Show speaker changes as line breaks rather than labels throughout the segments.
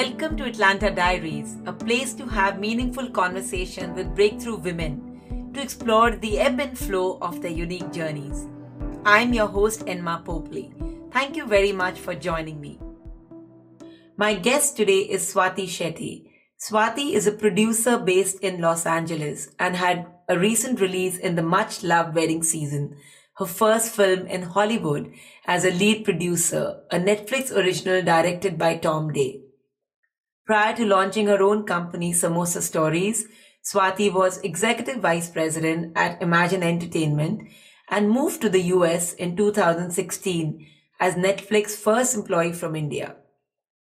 Welcome to Atlanta Diaries, a place to have meaningful conversation with breakthrough women to explore the ebb and flow of their unique journeys. I'm your host, Enma Popli. Thank you very much for joining me. My guest today is Swati Shetty. Swati is a producer based in Los Angeles and had a recent release in the much loved wedding season her first film in Hollywood as a lead producer, a Netflix original directed by Tom Dey. Prior to launching her own company, Samosa Stories, Swati was executive vice president at Imagine Entertainment and moved to the US in 2016 as Netflix's first employee from India.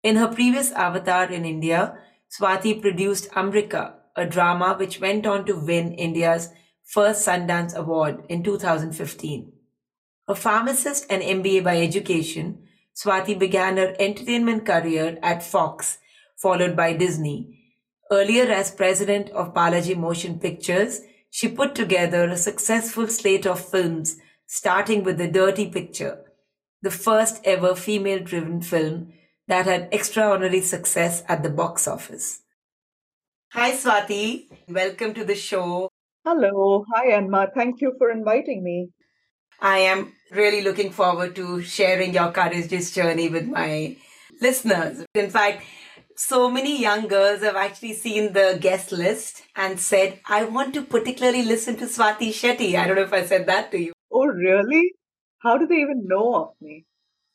In her previous avatar in India, Swati produced Umrika, a drama which went on to win India's first Sundance Award in 2015. A pharmacist and MBA by education, Swati began her entertainment career at Fox, followed by Disney. Earlier as president of Balaji Motion Pictures, she put together a successful slate of films, starting with The Dirty Picture, the first ever female driven film that had extraordinary success at the box office. Hi, Swati. Welcome to the show.
Hello. Hi, Enma. Thank you for inviting me.
I am really looking forward to sharing your courageous journey with my listeners. In fact, so many young girls have actually seen the guest list and said, I want to particularly listen to Swati Shetty. I don't know if I said that to you.
Oh, really? How do they even know of me?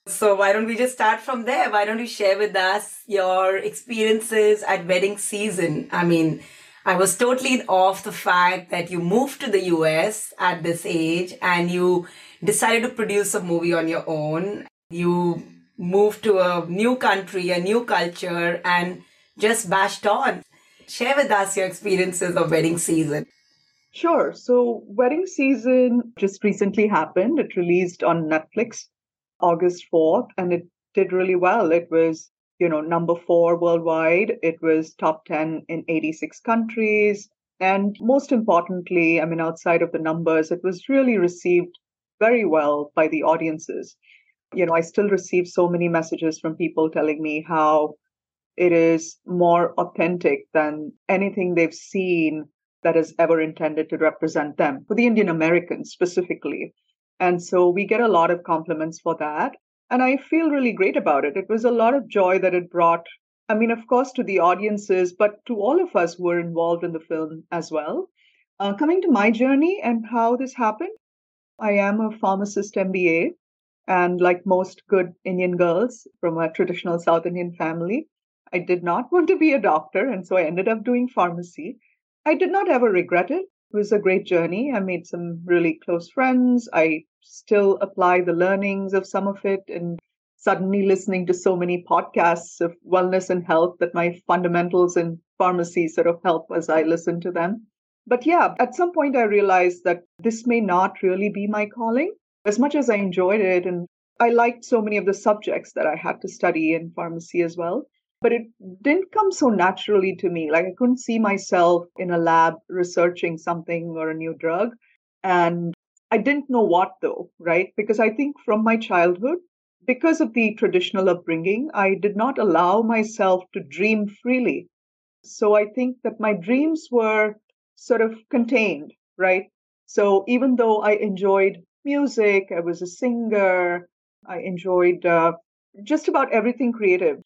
So, why don't we just start from there? Why don't you share with us your experiences at wedding season? I mean, I was totally in awe of the fact that you moved to the US at this age and you decided to produce a movie on your own. You moved to a new country, a new culture, and just bashed on. Share with us your experiences of wedding season.
Sure. So, wedding season just recently happened. It released on Netflix August 4th, and it did really well. It was you know, number four worldwide. It was top 10 in 86 countries. And most importantly, I mean, outside of the numbers, it was really received very well by the audiences. You know, I still receive so many messages from people telling me how it is more authentic than anything they've seen that is ever intended to represent them, for the Indian Americans specifically. And so we get a lot of compliments for that. And I feel really great about it. It was a lot of joy that it brought. I mean, of course, to the audiences, but to all of us who were involved in the film as well. Uh, coming to my journey and how this happened, I am a pharmacist MBA. And like most good Indian girls from a traditional South Indian family, I did not want to be a doctor. And so I ended up doing pharmacy. I did not ever regret it. It was a great journey. I made some really close friends. I still apply the learnings of some of it and suddenly listening to so many podcasts of wellness and health that my fundamentals in pharmacy sort of help as I listen to them. But yeah, at some point I realized that this may not really be my calling. As much as I enjoyed it and I liked so many of the subjects that I had to study in pharmacy as well, but it didn't come so naturally to me. Like I couldn't see myself in a lab researching something or a new drug. And I didn't know what though, right? Because I think from my childhood, because of the traditional upbringing, I did not allow myself to dream freely. So I think that my dreams were sort of contained, right? So even though I enjoyed music, I was a singer, I enjoyed uh, just about everything creative.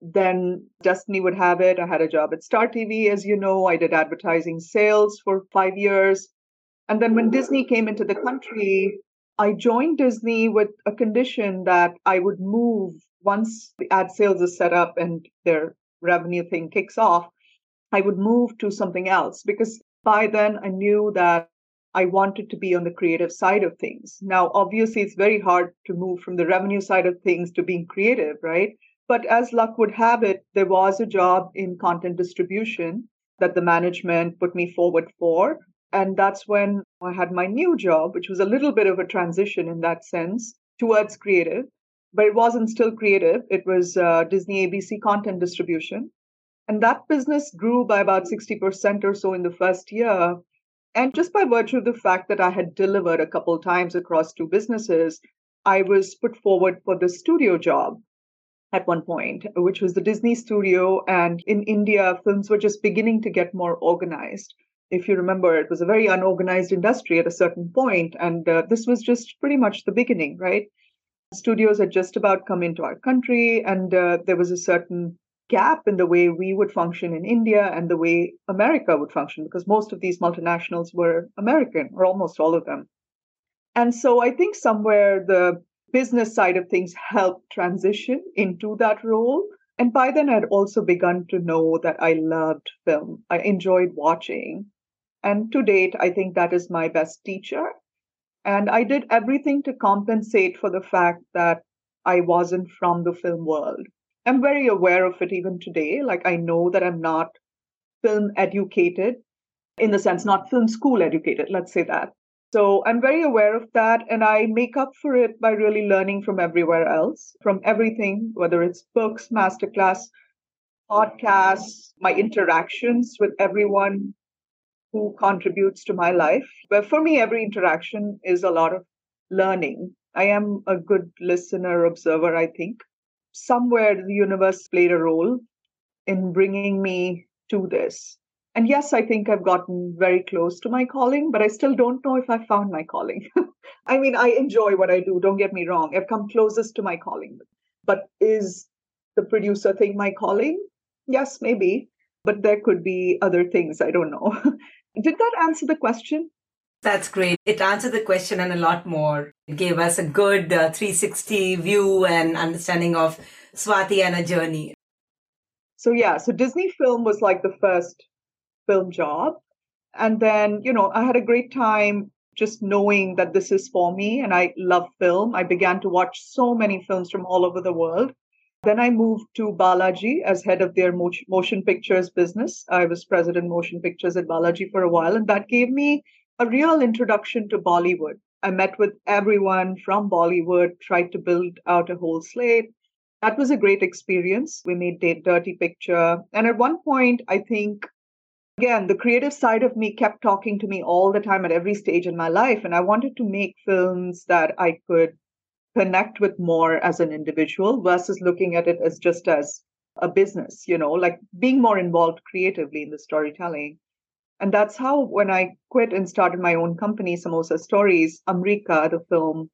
Then destiny would have it. I had a job at Star TV, as you know. I did advertising sales for five years. And then when Disney came into the country, I joined Disney with a condition that I would move once the ad sales is set up and their revenue thing kicks off. I would move to something else because by then I knew that I wanted to be on the creative side of things. Now, obviously, it's very hard to move from the revenue side of things to being creative, right? But as luck would have it, there was a job in content distribution that the management put me forward for. And that's when I had my new job, which was a little bit of a transition in that sense towards creative, but it wasn't still creative. It was uh, Disney ABC content distribution. And that business grew by about 60% or so in the first year. And just by virtue of the fact that I had delivered a couple times across two businesses, I was put forward for the studio job. at one point, which was the Disney studio. And in India, films were just beginning to get more organized. If you remember, it was a very unorganized industry at a certain point, and uh, this was just pretty much the beginning, right? Studios had just about come into our country, and uh, there was a certain gap in the way we would function in India and the way America would function, because most of these multinationals were American, or almost all of them. And so I think somewhere the business side of things helped transition into that role. And by then, I'd also begun to know that I loved film. I enjoyed watching. And to date, I think that is my best teacher. And I did everything to compensate for the fact that I wasn't from the film world. I'm very aware of it even today. Like, I know that I'm not film educated in the sense, not film school educated, let's say that. So I'm very aware of that. And I make up for it by really learning from everywhere else, from everything, whether it's books, masterclass, podcasts, my interactions with everyone who contributes to my life. But for me, every interaction is a lot of learning. I am a good listener, observer, I think. Somewhere the universe played a role in bringing me to this. And yes, I think I've gotten very close to my calling, but I still don't know if I found my calling. I mean, I enjoy what I do, don't get me wrong. I've come closest to my calling. But is the producer thing my calling? Yes, maybe. But there could be other things. I don't know. Did that answer the question?
That's great. It answered the question and a lot more. It gave us a good uh, 360 view and understanding of Swati and her journey.
So, yeah, so Disney Film was like the first film job. And then, you know, I had a great time just knowing that this is for me and I love film. I began to watch so many films from all over the world. Then I moved to Balaji as head of their motion pictures business. I was president motion pictures at Balaji for a while, and that gave me a real introduction to Bollywood. I met with everyone from Bollywood, tried to build out a whole slate. That was a great experience. We made Dirty Picture. And at one point, I think, again, the creative side of me kept talking to me all the time at every stage in my life. And I wanted to make films that I could connect with more as an individual versus looking at it as just as a business, you know, like being more involved creatively in the storytelling. And that's how, when I quit and started my own company, Samosa Stories, Umrika, the film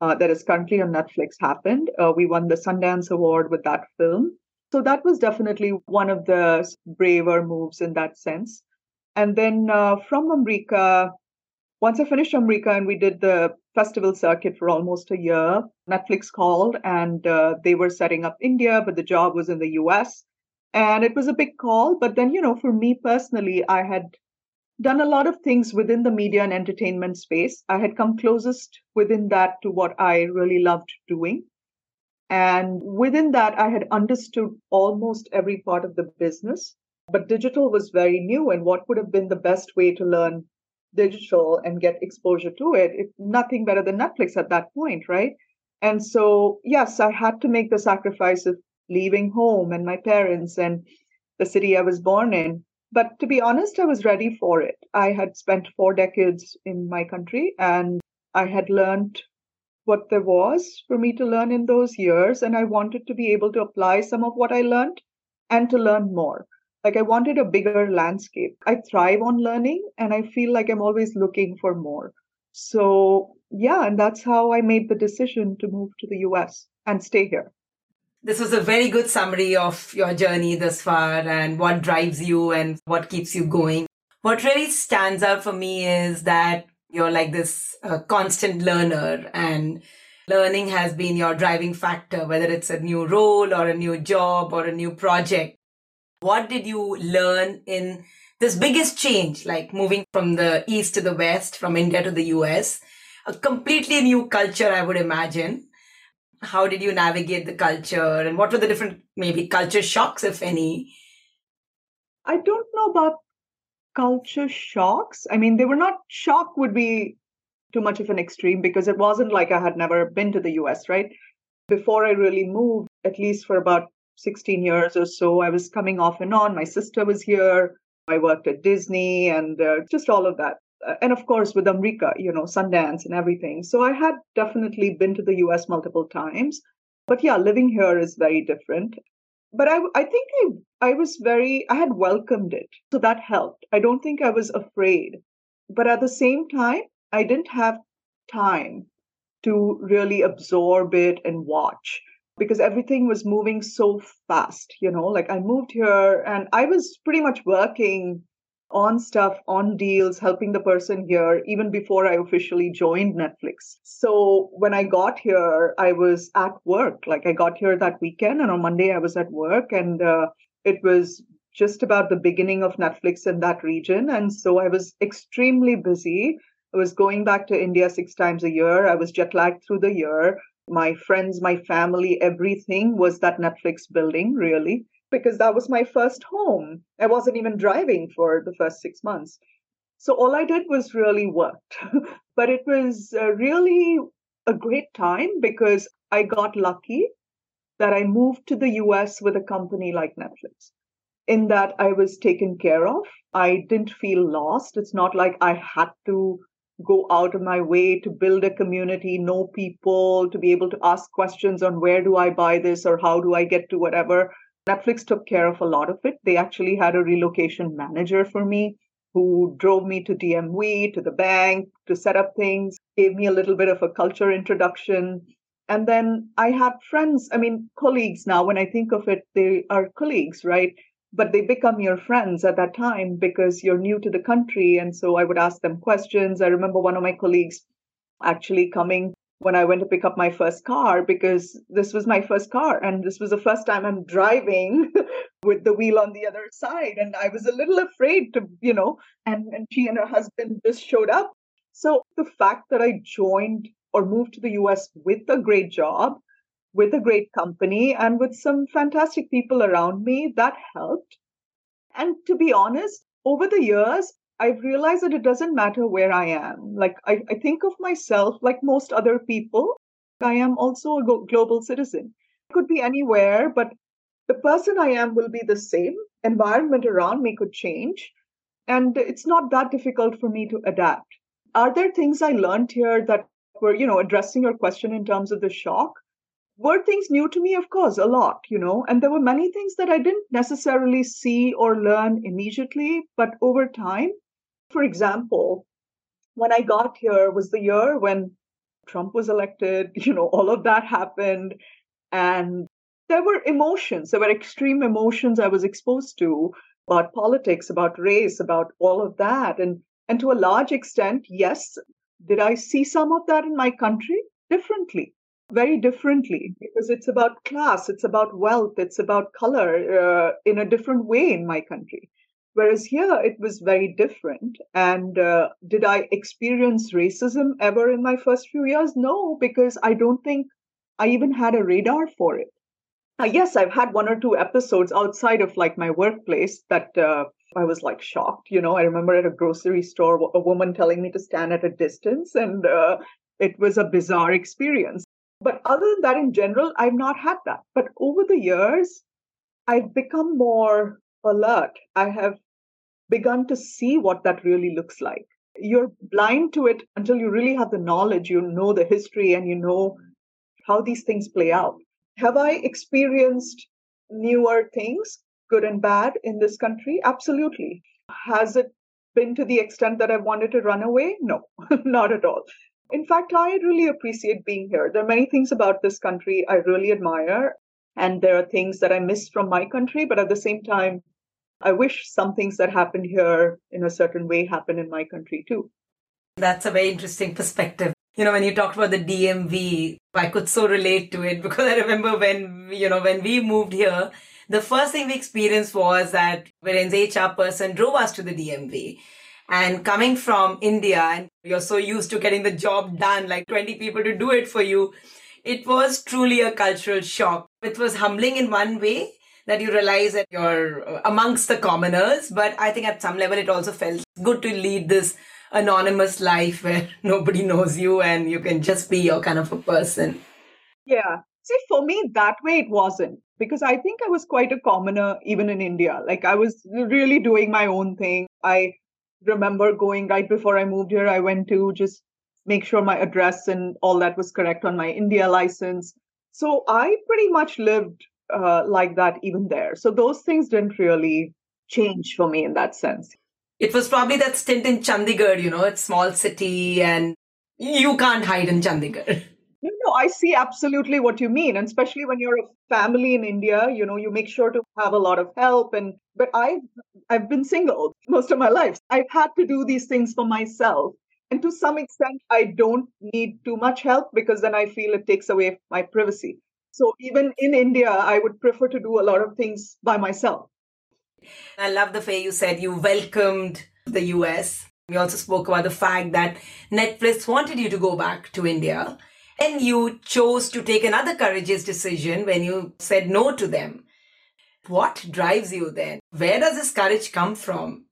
uh, that is currently on Netflix, happened. Uh, we won the Sundance Award with that film. So that was definitely one of the braver moves in that sense. And then uh, from Umrika, once I finished Umrika and we did the festival circuit for almost a year, Netflix called and uh, they were setting up India, but the job was in the US. And it was a big call. But then, you know, for me personally, I had done a lot of things within the media and entertainment space. I had come closest within that to what I really loved doing. And within that, I had understood almost every part of the business. But digital was very new, and what would have been the best way to learn digital and get exposure to it, it nothing better than Netflix at that point, right? And so, yes, I had to make the sacrifice of leaving home and my parents and the city I was born in. But to be honest, I was ready for it. I had spent four decades in my country and I had learned what there was for me to learn in those years. And I wanted to be able to apply some of what I learned and to learn more. Like I wanted a bigger landscape. I thrive on learning and I feel like I'm always looking for more. So, yeah, and that's how I made the decision to move to the US and stay here.
This was a very good summary of your journey thus far and what drives you and what keeps you going. What really stands out for me is that you're like this uh, constant learner and learning has been your driving factor, whether it's a new role or a new job or a new project. What did you learn in this biggest change, like moving from the East to the West, from India to the US? A completely new culture, I would imagine. How did you navigate the culture and what were the different, maybe culture shocks, if any?
I don't know about culture shocks. I mean, they were not, shock would be too much of an extreme because it wasn't like I had never been to the US, right? Before I really moved, at least for about 16 years or so. I was coming off and on. My sister was here. I worked at Disney and uh, just all of that. And of course, with Umrika, you know, Sundance and everything. So I had definitely been to the US multiple times. But yeah, living here is very different. But I, I think I, I was very, I had welcomed it. So that helped. I don't think I was afraid. But at the same time, I didn't have time to really absorb it and watch because everything was moving so fast. You know, like I moved here and I was pretty much working on stuff, on deals, helping the person here even before I officially joined Netflix. So when I got here, I was at work. Like I got here that weekend, and on Monday I was at work, and uh, it was just about the beginning of Netflix in that region. And so I was extremely busy. I was going back to India six times a year. I was jet lagged through the year. My friends, my family, everything was that Netflix building, really because that was my first home. I wasn't even driving for the first six months. So all I did was really worked. but it was uh, really a great time because I got lucky that I moved to the US with a company like Netflix. In that I was taken care of. I didn't feel lost. It's not like I had to go out of my way to build a community, know people, to be able to ask questions on where do I buy this or how do I get to whatever. Netflix took care of a lot of it. They actually had a relocation manager for me who drove me to DMV, to the bank, to set up things, gave me a little bit of a culture introduction. And then I had friends, I mean, colleagues now, when I think of it, they are colleagues, right? But they become your friends at that time because you're new to the country. And so I would ask them questions. I remember one of my colleagues actually coming when I went to pick up my first car because this was my first car and this was the first time I'm driving with the wheel on the other side. And I was a little afraid to, you know, and, and she and her husband just showed up. So the fact that I joined or moved to the US with a great job, with a great company, and with some fantastic people around me, that helped. And to be honest, over the years, I've realized that it doesn't matter where I am. Like, I, I think of myself like most other people. I am also a global citizen. It could be anywhere, but the person I am will be the same. Environment around me could change. And it's not that difficult for me to adapt. Are there things I learned here that were, you know, addressing your question in terms of the shock? Were things new to me? Of course, a lot, you know, and there were many things that I didn't necessarily see or learn immediately, but over time, for example, when I got here was the year when Trump was elected, you know, all of that happened. And there were emotions, there were extreme emotions I was exposed to about politics, about race, about all of that. And and to a large extent, yes, did I see some of that in my country? Differently, very differently, because it's about class, it's about wealth, it's about color uh, in a different way in my country. Whereas here it was very different. And uh, did I experience racism ever in my first few years? No, because I don't think I even had a radar for it. Uh, yes, I've had one or two episodes outside of like my workplace that uh, I was like shocked. You know, I remember at a grocery store, a woman telling me to stand at a distance, and uh, it was a bizarre experience. But other than that, in general, I've not had that. But over the years, I've become more alert. I have begun to see what that really looks like. You're blind to it until you really have the knowledge, you know the history, and you know how these things play out. Have I experienced newer things, good and bad, in this country? Absolutely. Has it been to the extent that I wanted to run away? No, not at all. In fact, I really appreciate being here. There are many things about this country I really admire, and there are things that I miss from my country, but at the same time, I wish some things that happened here in a certain way happen in my country too.
That's a very interesting perspective. You know, when you talked about the DMV, I could so relate to it because I remember when, you know, when we moved here, the first thing we experienced was that Viren's HR person drove us to the DMV. And coming from India, and you're so used to getting the job done, like 20 people to do it for you, it was truly a cultural shock. It was humbling in one way that you realize that you're uh, amongst the commoners. But I think at some level, it also felt good to lead this anonymous life where nobody knows you and you can just be your kind of a person.
Yeah. See, for me, that way it wasn't because I think I was quite a commoner even in India. Like I was really doing my own thing. I remember going right before I moved here, I went to just make sure my address and all that was correct on my India license So I pretty much lived uh, like that even there. So those things didn't really change for me in that sense.
It was probably that stint in Chandigarh, you know, it's small city and you can't hide in Chandigarh.
No, no, I see absolutely what you mean. And especially when you're a family in India, you know, you make sure to have a lot of help. And but I've I've been single most of my life. I've had to do these things for myself. And to some extent, I don't need too much help because then I feel it takes away my privacy. So even in India, I would prefer to do a lot of things by myself.
I love the way you said you welcomed the US. We also spoke about the fact that Netflix wanted you to go back to India and you chose to take another courageous decision when you said no to them. What drives you then? Where does this courage come from?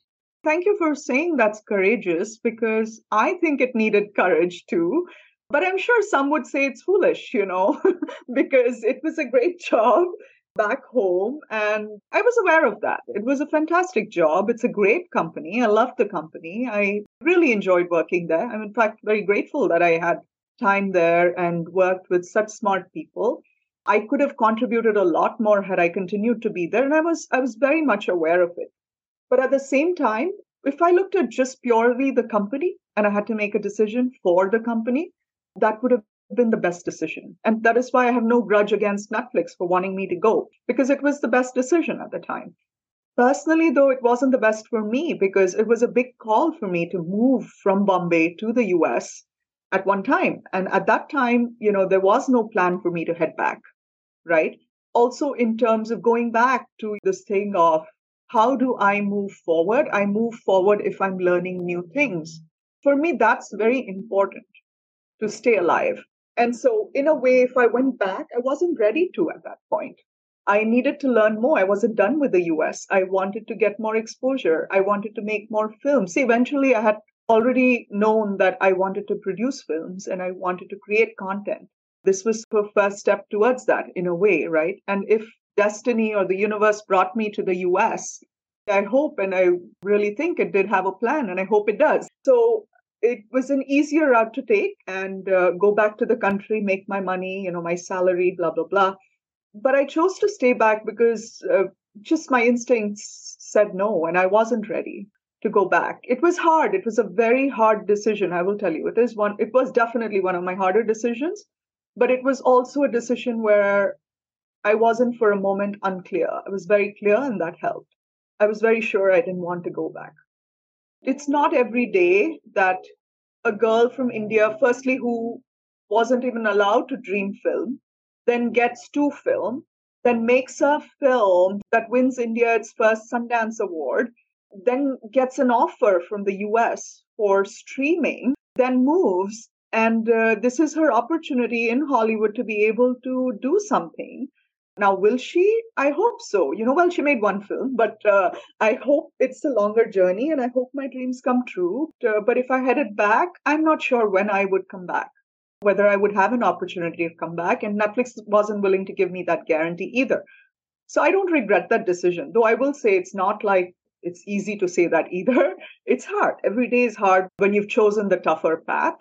Thank you for saying that's courageous because I think it needed courage too. But I'm sure some would say it's foolish, you know, because it was a great job back home and I was aware of that. It was a fantastic job. It's a great company. I loved the company. I really enjoyed working there. I'm, in fact, very grateful that I had time there and worked with such smart people. I could have contributed a lot more had I continued to be there, and I was I was very much aware of it. But at the same time, if I looked at just purely the company and I had to make a decision for the company, that would have been the best decision. And that is why I have no grudge against Netflix for wanting me to go, because it was the best decision at the time. Personally, though, it wasn't the best for me because it was a big call for me to move from Bombay to the US at one time. And at that time, you know, there was no plan for me to head back, right? Also, in terms of going back to this thing of how do I move forward? I move forward if I'm learning new things. For me, that's very important to stay alive. And so, in a way, if I went back, I wasn't ready to at that point. I needed to learn more. I wasn't done with the US. I wanted to get more exposure. I wanted to make more films. See, eventually, I had already known that I wanted to produce films and I wanted to create content. This was the first step towards that in a way, right? And if destiny or the universe brought me to the US, I hope and I really think it did have a plan and I hope it does. So it was an easier route to take and uh, go back to the country, make my money, you know, my salary, blah, blah, blah. But I chose to stay back because uh, just my instincts said no and I wasn't ready to go back. It was hard. It was a very hard decision, I will tell you. It is one it was definitely one of my harder decisions, but it was also a decision where I wasn't for a moment unclear. I was very clear and that helped. I was very sure I didn't want to go back. It's not every day that a girl from India, firstly, who wasn't even allowed to dream film, then gets to film, then makes a film that wins India its first Sundance Award, then gets an offer from the US for streaming, then moves. And uh, this is her opportunity in Hollywood to be able to do something. Now, will she? I hope so. You know, well, she made one film, but uh, I hope it's a longer journey and I hope my dreams come true. Uh, but if I headed back, I'm not sure when I would come back, whether I would have an opportunity to come back. And Netflix wasn't willing to give me that guarantee either. So I don't regret that decision, though I will say it's not like it's easy to say that either. It's hard. Every day is hard when you've chosen the tougher path.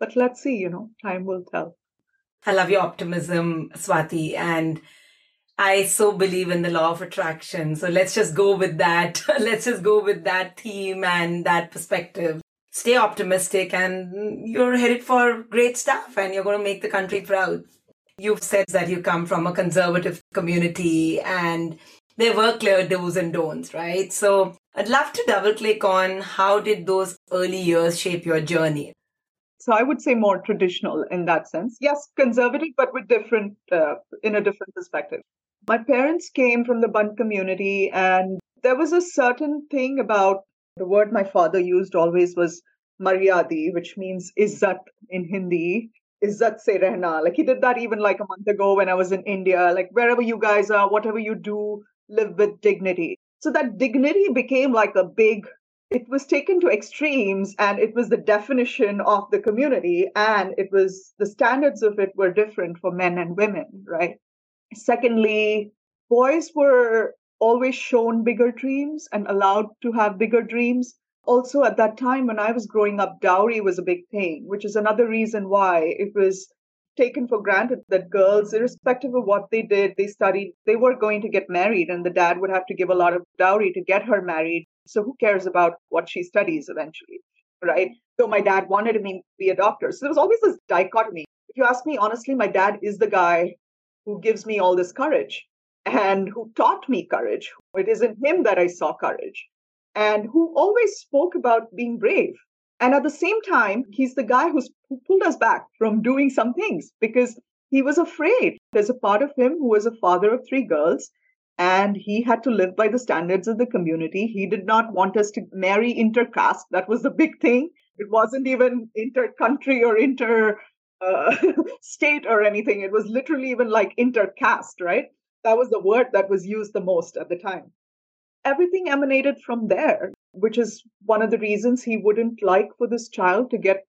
But let's see, you know, time will tell.
I love your optimism, Swati, and I so believe in the law of attraction. So let's just go with that. let's just go with that theme and that perspective. Stay optimistic and you're headed for great stuff and you're going to make the country proud. You've said that you come from a conservative community and there were clear do's and don'ts, right? So I'd love to double click on how did those early years shape your journey?
So I would say more traditional in that sense. Yes, conservative, but with different, uh, in a different perspective. My parents came from the Bunt community, and there was a certain thing about the word my father used always was maryadi, which means izzat in Hindi. Izzat se rehna. Like he did that even like a month ago when I was in India. Like wherever you guys are, whatever you do, live with dignity. So that dignity became like a big, it was taken to extremes and it was the definition of the community and it was the standards of it were different for men and women, right? Secondly, boys were always shown bigger dreams and allowed to have bigger dreams. Also, at that time when I was growing up, dowry was a big thing, which is another reason why it was taken for granted that girls, irrespective of what they did, they studied, they were going to get married, and the dad would have to give a lot of dowry to get her married. So who cares about what she studies eventually, right? So my dad wanted me to be a doctor. So there was always this dichotomy. If you ask me honestly, my dad is the guy who gives me all this courage and who taught me courage. It is in him that I saw courage and who always spoke about being brave. And at the same time, he's the guy who's, who pulled us back from doing some things because he was afraid. There's a part of him who was a father of three girls and he had to live by the standards of the community. He did not want us to marry intercaste. That was the big thing. It wasn't even inter-country or inter uh, state or anything. It was literally even like intercaste, right? That was the word that was used the most at the time. Everything emanated from there, which is one of the reasons he wouldn't like for this child to get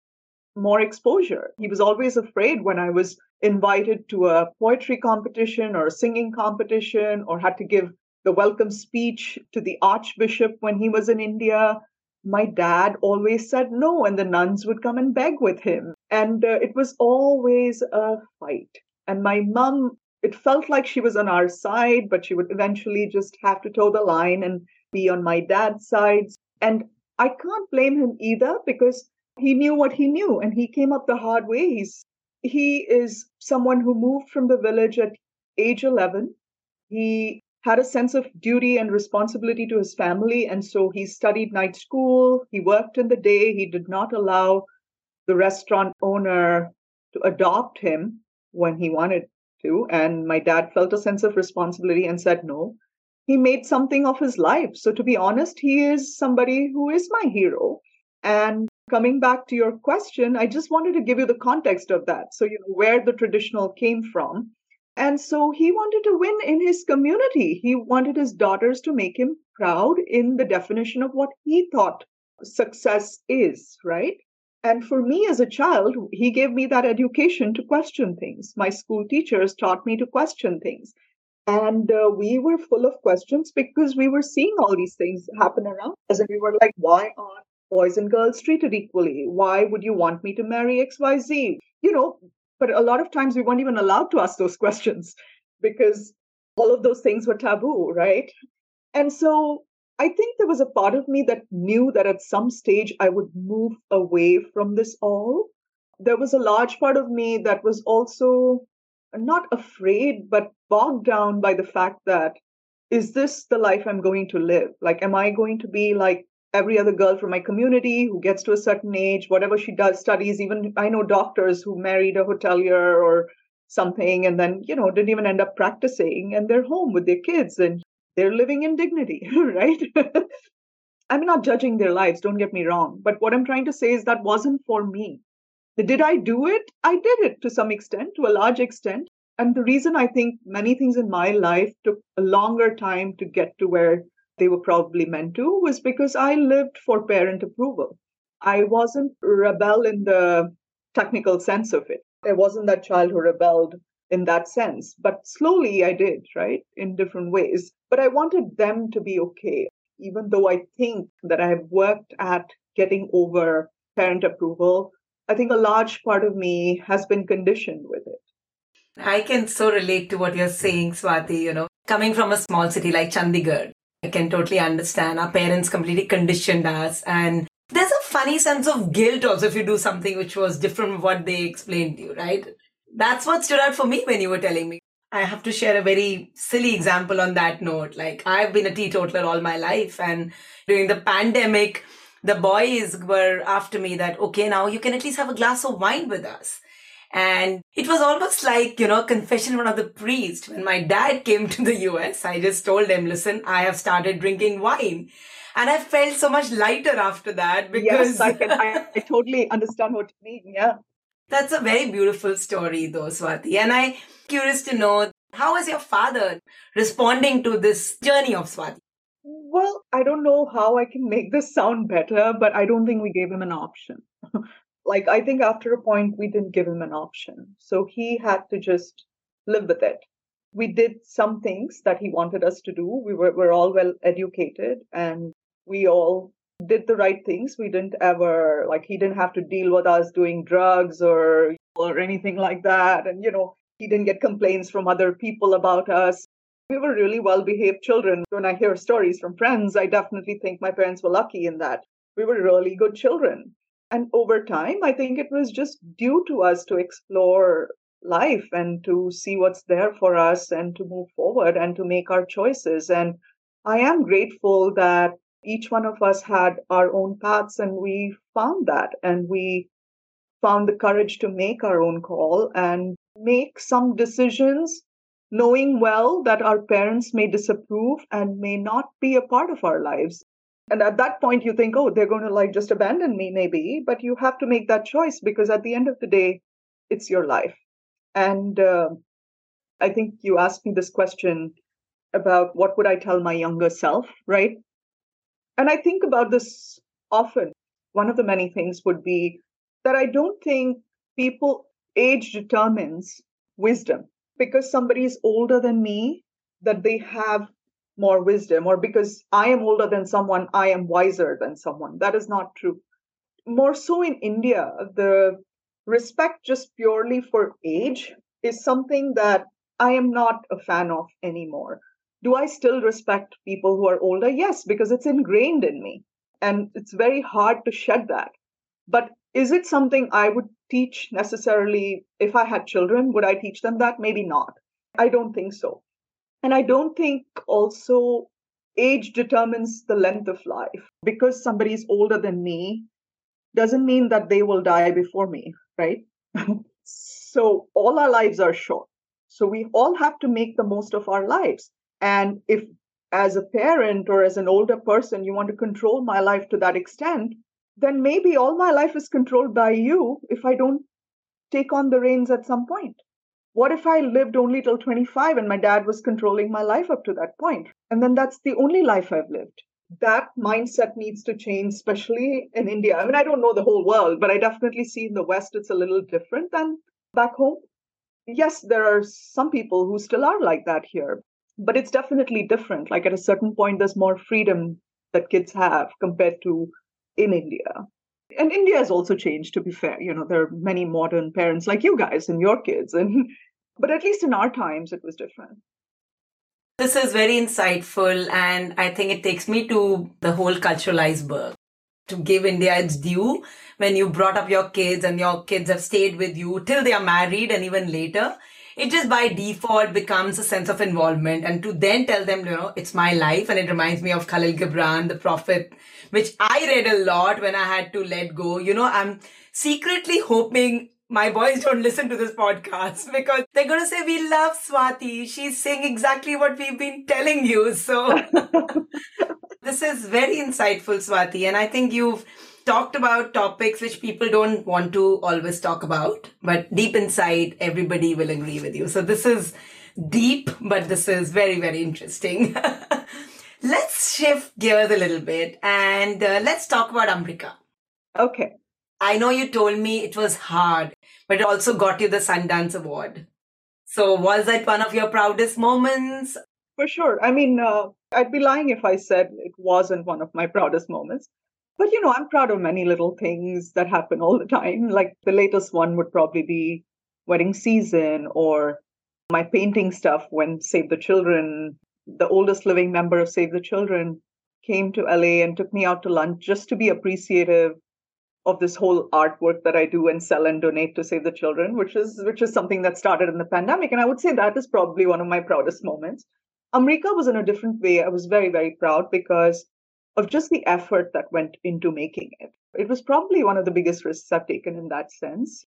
more exposure. He was always afraid when I was invited to a poetry competition or a singing competition or had to give the welcome speech to the archbishop when he was in India. My dad always said no, and the nuns would come and beg with him. And uh, it was always a fight. And my mom it felt like she was on our side, but she would eventually just have to toe the line and be on my dad's side. And I can't blame him either because he knew what he knew and he came up the hard way. He's, he is someone who moved from the village at age 11. He had a sense of duty and responsibility to his family. And so he studied night school. He worked in the day. He did not allow the restaurant owner to adopt him when he wanted to. And my dad felt a sense of responsibility and said no. He made something of his life. So, to be honest, he is somebody who is my hero. And coming back to your question, I just wanted to give you the context of that. So, you know, where the traditional came from. And so he wanted to win in his community. He wanted his daughters to make him proud in the definition of what he thought success is, right? And for me as a child, he gave me that education to question things. My school teachers taught me to question things. And uh, we were full of questions because we were seeing all these things happen around us. And we were like, why aren't boys and girls treated equally? Why would you want me to marry XYZ? You know, but a lot of times we weren't even allowed to ask those questions because all of those things were taboo, right? And so I think there was a part of me that knew that at some stage I would move away from this all. There was a large part of me that was also not afraid, but bogged down by the fact that is this the life I'm going to live? Like, am I going to be like every other girl from my community who gets to a certain age, whatever she does, studies? Even I know doctors who married a hotelier or something and then, you know, didn't even end up practicing and they're home with their kids and they're living in dignity, right? I'm not judging their lives, don't get me wrong. But what I'm trying to say is that wasn't for me. Did I do it? I did it to some extent, to a large extent. And the reason I think many things in my life took a longer time to get to where they were probably meant to was because I lived for parent approval. I wasn't rebel in the technical sense of it. I wasn't that child who rebelled in that sense. But slowly I did, right? In different ways. But I wanted them to be okay, even though I think that I have worked at getting over parent approval. I think a large part of me has been conditioned with it.
I can so relate to what you're saying, Swati. You know, coming from a small city like Chandigarh, I can totally understand. Our parents completely conditioned us. And there's a funny sense of guilt also if you do something which was different from what they explained to you, right? that's what stood out for me when you were telling me. I have to share a very silly example on that note. Like, I've been a teetotaler all my life, and during the pandemic, the boys were after me that, okay, now you can at least have a glass of wine with us. And it was almost like, you know, confession one of the priest. When my dad came to the US, I just told him, listen, I have started drinking wine. And I felt so much lighter after that because.
Yes, I can, I, I totally understand what you mean. Yeah.
That's a very beautiful story, though, Swati. And I'm curious to know how was your father responding to this journey of Swati?
Well, I don't know how I can make this sound better, but I don't think we gave him an option. like, I think after a point, we didn't give him an option. So he had to just live with it. We did some things that he wanted us to do. We were, were all well educated and we all did the right things. We didn't ever like he didn't have to deal with us doing drugs or or anything like that. And you know, he didn't get complaints from other people about us. We were really well behaved children. When I hear stories from friends, I definitely think my parents were lucky in that. We were really good children. And over time, I think it was just due to us to explore life and to see what's there for us and to move forward and to make our choices. And I am grateful that each one of us had our own paths and we found that and we found the courage to make our own call and make some decisions knowing well that our parents may disapprove and may not be a part of our lives and at that point you think oh they're going to like just abandon me maybe but you have to make that choice because at the end of the day it's your life and uh, i think you asked me this question about what would i tell my younger self right and I think about this often. One of the many things would be that I don't think people age determines wisdom because somebody is older than me, that they have more wisdom, or because I am older than someone, I am wiser than someone. That is not true. More so in India, the respect just purely for age is something that I am not a fan of anymore. Do I still respect people who are older? Yes, because it's ingrained in me. And it's very hard to shed that. But is it something I would teach necessarily if I had children? Would I teach them that? Maybe not. I don't think so. And I don't think also age determines the length of life. Because somebody is older than me doesn't mean that they will die before me, right? so all our lives are short. So we all have to make the most of our lives. And if, as a parent or as an older person, you want to control my life to that extent, then maybe all my life is controlled by you if I don't take on the reins at some point. What if I lived only till 25 and my dad was controlling my life up to that point? And then that's the only life I've lived. That mindset needs to change, especially in India. I mean, I don't know the whole world, but I definitely see in the West it's a little different than back home. Yes, there are some people who still are like that here but it's definitely different. Like at a certain point, there's more freedom that kids have compared to in India. And India has also changed, to be fair. You know, there are many modern parents like you guys and your kids. And but at least in our times it was different.
This is very insightful, and I think it takes me to the whole cultural iceberg. To give India its due, when you brought up your kids and your kids have stayed with you till they are married and even later, it just by default becomes a sense of involvement. And to then tell them, you know, it's my life. And it reminds me of Khalil Gibran, the prophet, which I read a lot when I had to let go. You know, I'm secretly hoping my boys don't listen to this podcast because they're going to say, We love Swati. She's saying exactly what we've been telling you. So this is very insightful, Swati. And I think you've talked about topics which people don't want to always talk about, but deep inside, everybody will agree with you. So this is deep, but this is very, very interesting. let's shift gears a little bit and uh, let's talk about Umrika.
Okay.
I know you told me it was hard, but it also got you the Sundance Award. So was that one of your proudest moments?
For sure. I mean, uh, I'd be lying if I said it wasn't one of my proudest moments. But you know, I'm proud of many little things that happen all the time. Like the latest one would probably be wedding season or my painting stuff when Save the Children, the oldest living member of Save the Children, came to LA and took me out to lunch just to be appreciative of this whole artwork that I do and sell and donate to Save the Children, which is which is something that started in the pandemic. And I would say that is probably one of my proudest moments. Umrika was in a different way. I was very, very proud because of just the effort that went into making it. It was probably one of the biggest risks I've taken in that sense.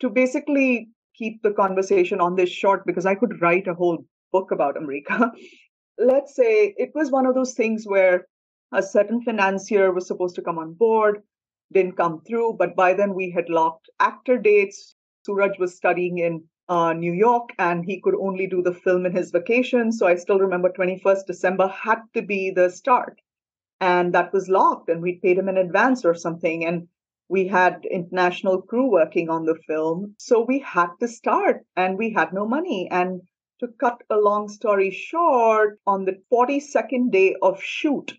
To basically keep the conversation on this short, because I could write a whole book about Umrika. Let's say it was one of those things where a certain financier was supposed to come on board, didn't come through, but by then we had locked actor dates. Suraj was studying in uh, New York and he could only do the film in his vacation. So I still remember 21st December had to be the start and that was locked and we paid him in advance or something and we had international crew working on the film so we had to start and we had no money and to cut a long story short on the 42nd day of shoot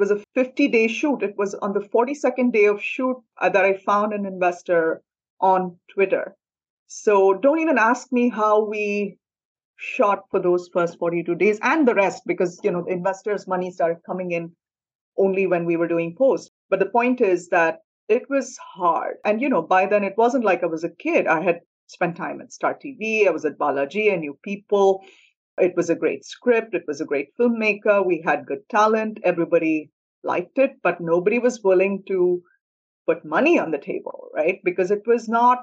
was a 50 day shoot. It was on the 42nd day of shoot uh, that I found an investor on Twitter. So don't even ask me how we shot for those first 42 days and the rest because you know investors money started coming in only when we were doing post but the point is that it was hard. And you know by then it wasn't like i was a kid. I had spent time at star tv i was at balaji i knew people it was a great script it was a great filmmaker we had good talent everybody liked it but nobody was willing to put money on the table right because it was not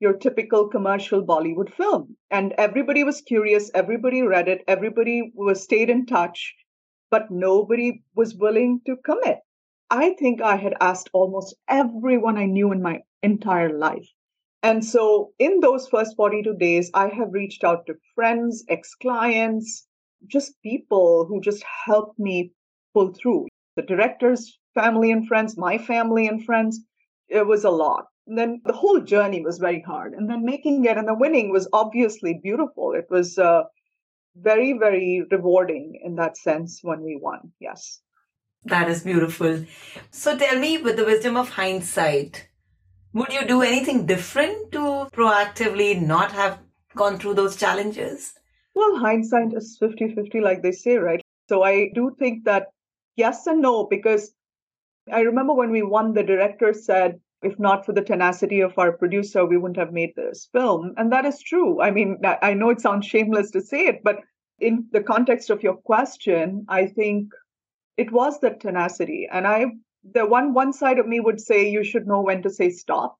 your typical commercial Bollywood film. And everybody was curious, everybody read it, everybody was stayed in touch, but nobody was willing to commit. I think I had asked almost everyone I knew in my entire life. And so in those first 42 days, I have reached out to friends, ex clients, just people who just helped me pull through. The director's family and friends, my family and friends. It was a lot. And then the whole journey was very hard. And then making it and the winning was obviously beautiful. It was uh, very, very rewarding in that sense when we won. Yes.
That is beautiful. So tell me, with the wisdom of hindsight, would you do anything different to proactively not have gone through those challenges?
Well, hindsight is 50 50, like they say, right? So I do think that yes and no, because I remember when we won, the director said, if not for the tenacity of our producer, we wouldn't have made this film. And that is true. I mean, I know it sounds shameless to say it, but in the context of your question, I think it was that tenacity. And I, the one one side of me would say you should know when to say stop.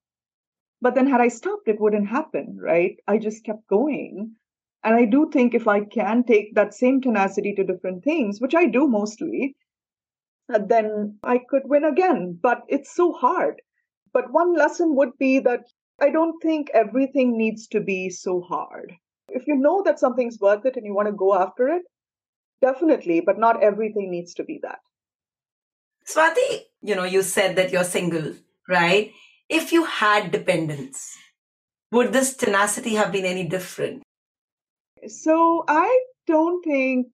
But then had I stopped, it wouldn't happen, right? I just kept going. And I do think if I can take that same tenacity to different things, which I do mostly, uh, then I could win again. But it's so hard but one lesson would be that I don't think everything needs to be so hard. If you know that something's worth it and you want to go after it, definitely, but not everything needs to be that.
Swati, you know, you said that you're single, right? If you had dependents, would this tenacity have been any different?
So I don't think,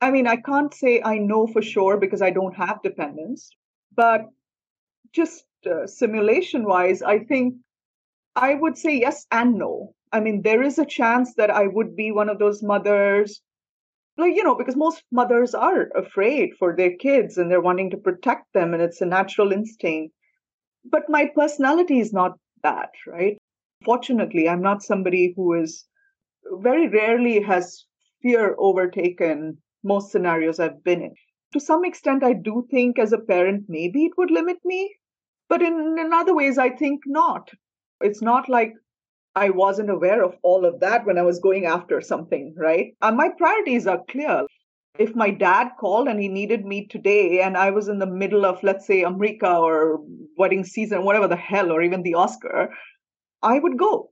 I mean, I can't say I know for sure because I don't have dependents, but just uh, simulation wise, I think I would say yes and no. I mean, there is a chance that I would be one of those mothers, you know, because most mothers are afraid for their kids and they're wanting to protect them, and it's a natural instinct. But my personality is not that, right? Fortunately, I'm not somebody who is very rarely has fear overtaken most scenarios I've been in. To some extent, I do think as a parent, maybe it would limit me but in, in other ways, I think not. It's not like I wasn't aware of all of that when I was going after something, right? And my priorities are clear. If my dad called and he needed me today, and I was in the middle of, let's say, Umrika or wedding season, whatever the hell, or even the Oscar, I would go.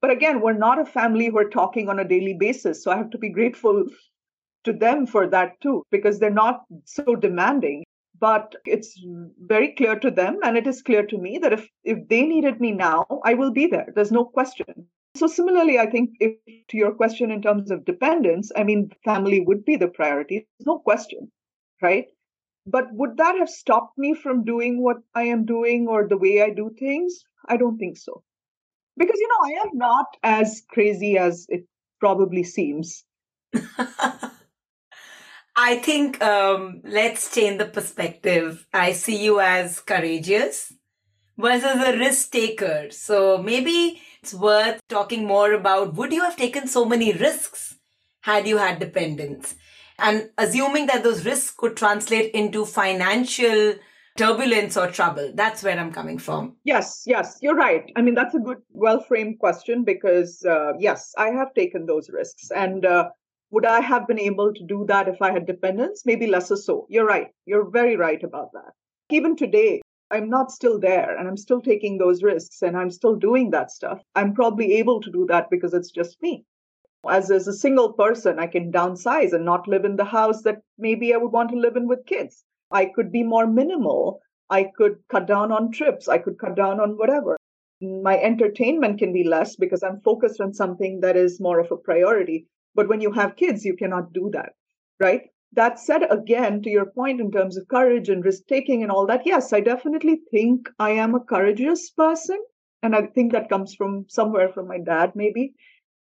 But again, we're not a family who are talking on a daily basis. So I have to be grateful to them for that too, because they're not so demanding but it's very clear to them and it is clear to me that if if they needed me now i will be there. There's no question. So similarly i think if to your question in terms of dependence i mean family would be the priority there's no question right? But would that have stopped me from doing what i am doing or the way i do things? I don't think so. Because you know i am not as crazy as it probably seems
I think um, let's change the perspective. I see you as courageous versus a risk taker. So maybe it's worth talking more about would you have taken so many risks had you had dependents? And assuming that those risks could translate into financial turbulence or trouble. That's where I'm coming from.
Yes, yes, you're right. I mean, that's a good, well framed question because, uh, yes, I have taken those risks. And uh, would I have been able to do that if I had dependents? Maybe lesser so. You're right. You're very right about that. Even today, I'm not still there and I'm still taking those risks and I'm still doing that stuff. I'm probably able to do that because it's just me. As, as a single person, I can downsize and not live in the house that maybe I would want to live in with kids. I could be more minimal. I could cut down on trips. I could cut down on whatever. My entertainment can be less because I'm focused on something that is more of a priority. But when you have kids, you cannot do that, right? that said, again, to your point in terms of courage and risk taking and all that, yes, I definitely think I am a courageous person. And I think that comes from somewhere from my dad, maybe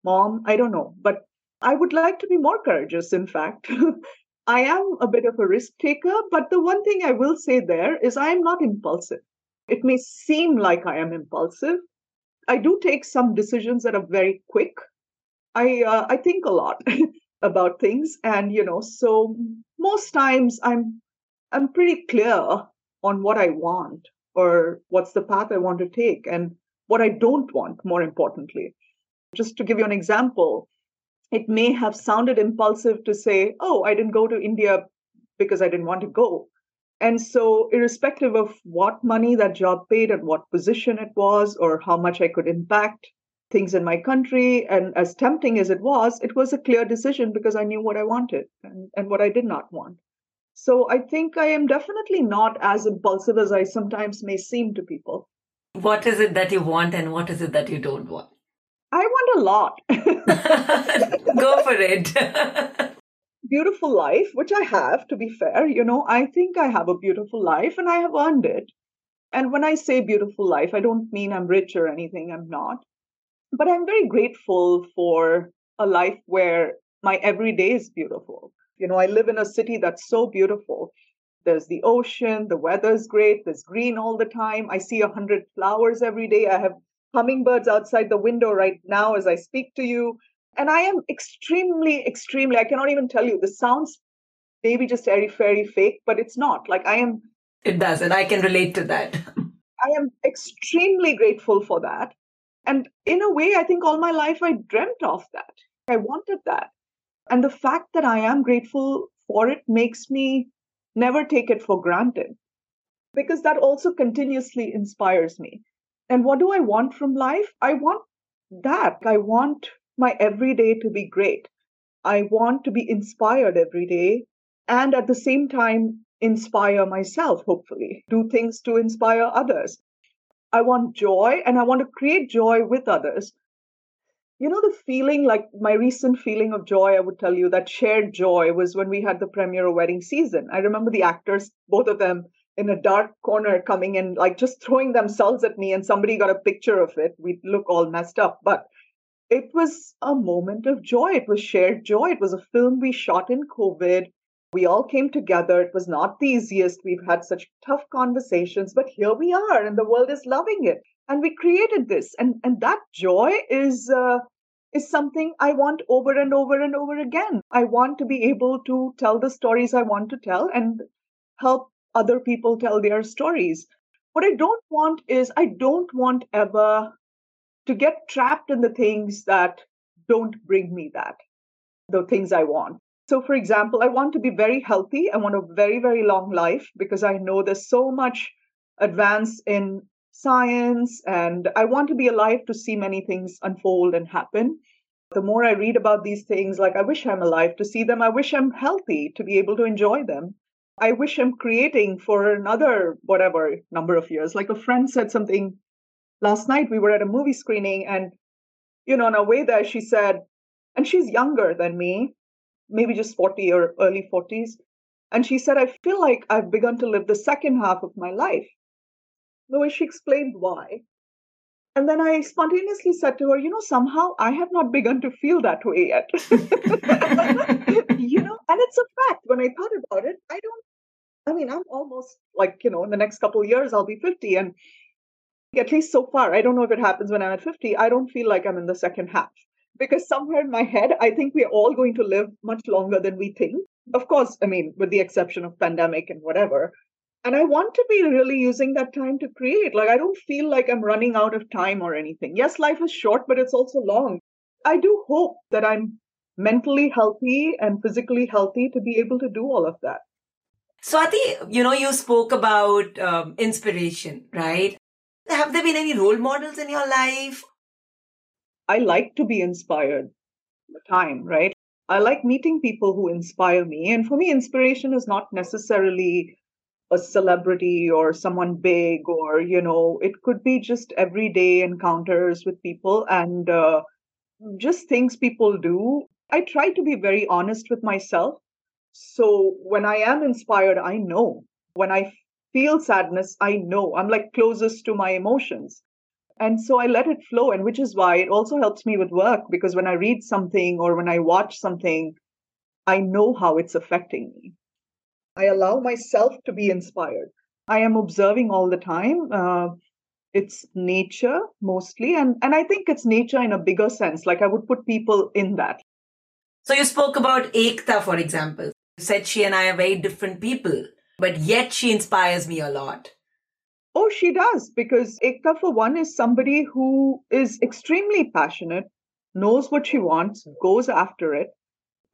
mom, I don't know. But I would like to be more courageous, in fact. I am a bit of a risk taker, but the one thing I will say there is I am not impulsive. It may seem like I am impulsive. I do take some decisions that are very quick. I uh, I think a lot about things, and you know, so most times I'm I'm pretty clear on what I want or what's the path I want to take and what I don't want. More importantly, just to give you an example, it may have sounded impulsive to say, "Oh, I didn't go to India because I didn't want to go." And so, irrespective of what money that job paid and what position it was, or how much I could impact things in my country, and as tempting as it was, it was a clear decision because I knew what I wanted and, and what I did not want. So, I think I am definitely not as impulsive as I sometimes may seem to people.
What is it that you want, and what is it that you don't want?
I want a lot.
Go for it
beautiful life, which I have, to be fair. You know, I think I have a beautiful life and I have earned it. And when I say beautiful life, I don't mean I'm rich or anything, I'm not. But I'm very grateful for a life where my everyday is beautiful. You know, I live in a city that's so beautiful. There's the ocean, the weather's great, there's green all the time. I see a hundred flowers every day. I have hummingbirds outside the window right now as I speak to you. And I am extremely, extremely, I cannot even tell you, this sounds maybe just airy fairy fake, but it's not. Like I am.
It does, and I can relate to that.
I am extremely grateful for that. And in a way, I think all my life I dreamt of that. I wanted that. And the fact that I am grateful for it makes me never take it for granted because that also continuously inspires me. And what do I want from life? I want that. I want my everyday to be great. I want to be inspired every day and at the same time inspire myself, hopefully, do things to inspire others. I want joy and I want to create joy with others. You know, the feeling like my recent feeling of joy, I would tell you that shared joy was when we had the premiere of Wedding Season. I remember the actors, both of them in a dark corner coming in, like just throwing themselves at me, and somebody got a picture of it. We look all messed up, but it was a moment of joy. It was shared joy. It was a film we shot in COVID. We all came together. It was not the easiest. We've had such tough conversations, but here we are, and the world is loving it. And we created this, and and that joy is uh, is something I want over and over and over again. I want to be able to tell the stories I want to tell and help other people tell their stories. What I don't want is I don't want ever to get trapped in the things that don't bring me that, the things I want. So, for example, I want to be very healthy. I want a very, very long life because I know there's so much advance in science, and I want to be alive to see many things unfold and happen. The more I read about these things, like I wish I'm alive to see them, I wish I'm healthy to be able to enjoy them. I wish I'm creating for another whatever number of years. Like a friend said something last night we were at a movie screening and you know on our way there she said and she's younger than me maybe just 40 or early 40s and she said i feel like i've begun to live the second half of my life. The way she explained why. And then i spontaneously said to her you know somehow i have not begun to feel that way yet. You know and it's a fact. When i thought about it i don't i mean i'm almost like you know in the next couple of years i'll be 50 and at least so far, I don't know if it happens when I'm at 50, I don't feel like I'm in the second half. Because somewhere in my head, I think we're all going to live much longer than we think. Of course, I mean, with the exception of pandemic and whatever. And I want to be really using that time to create. Like, I don't feel like I'm running out of time or anything. Yes, life is short, but it's also long. I do hope that I'm mentally healthy and physically healthy to be able to do all of that.
Swati, you know, you spoke about um, inspiration, right? Have there been any role models in your life?
I like to be inspired the time, right? I like meeting people who inspire me. And for me, inspiration is not necessarily a celebrity or someone big, or, you know, it could be just everyday encounters with people and uh, just things people do. I try to be very honest with myself So when I am inspired, I know. When I feel sadness, I know. I'm like closest to my emotions. And so I let it flow. And which is why it also helps me with work because when I read something or when I watch something, I know how it's affecting me. I allow myself to be inspired. I am observing all the time. Uh, it's nature mostly. And, and I think it's nature in a bigger sense. Like I would put people in that.
So you spoke about Ekta, for example. You said she and I are very different people, but yet she inspires me a lot.
Oh, she does, because Ekta, for one, is somebody who is extremely passionate, knows what she wants, goes after it.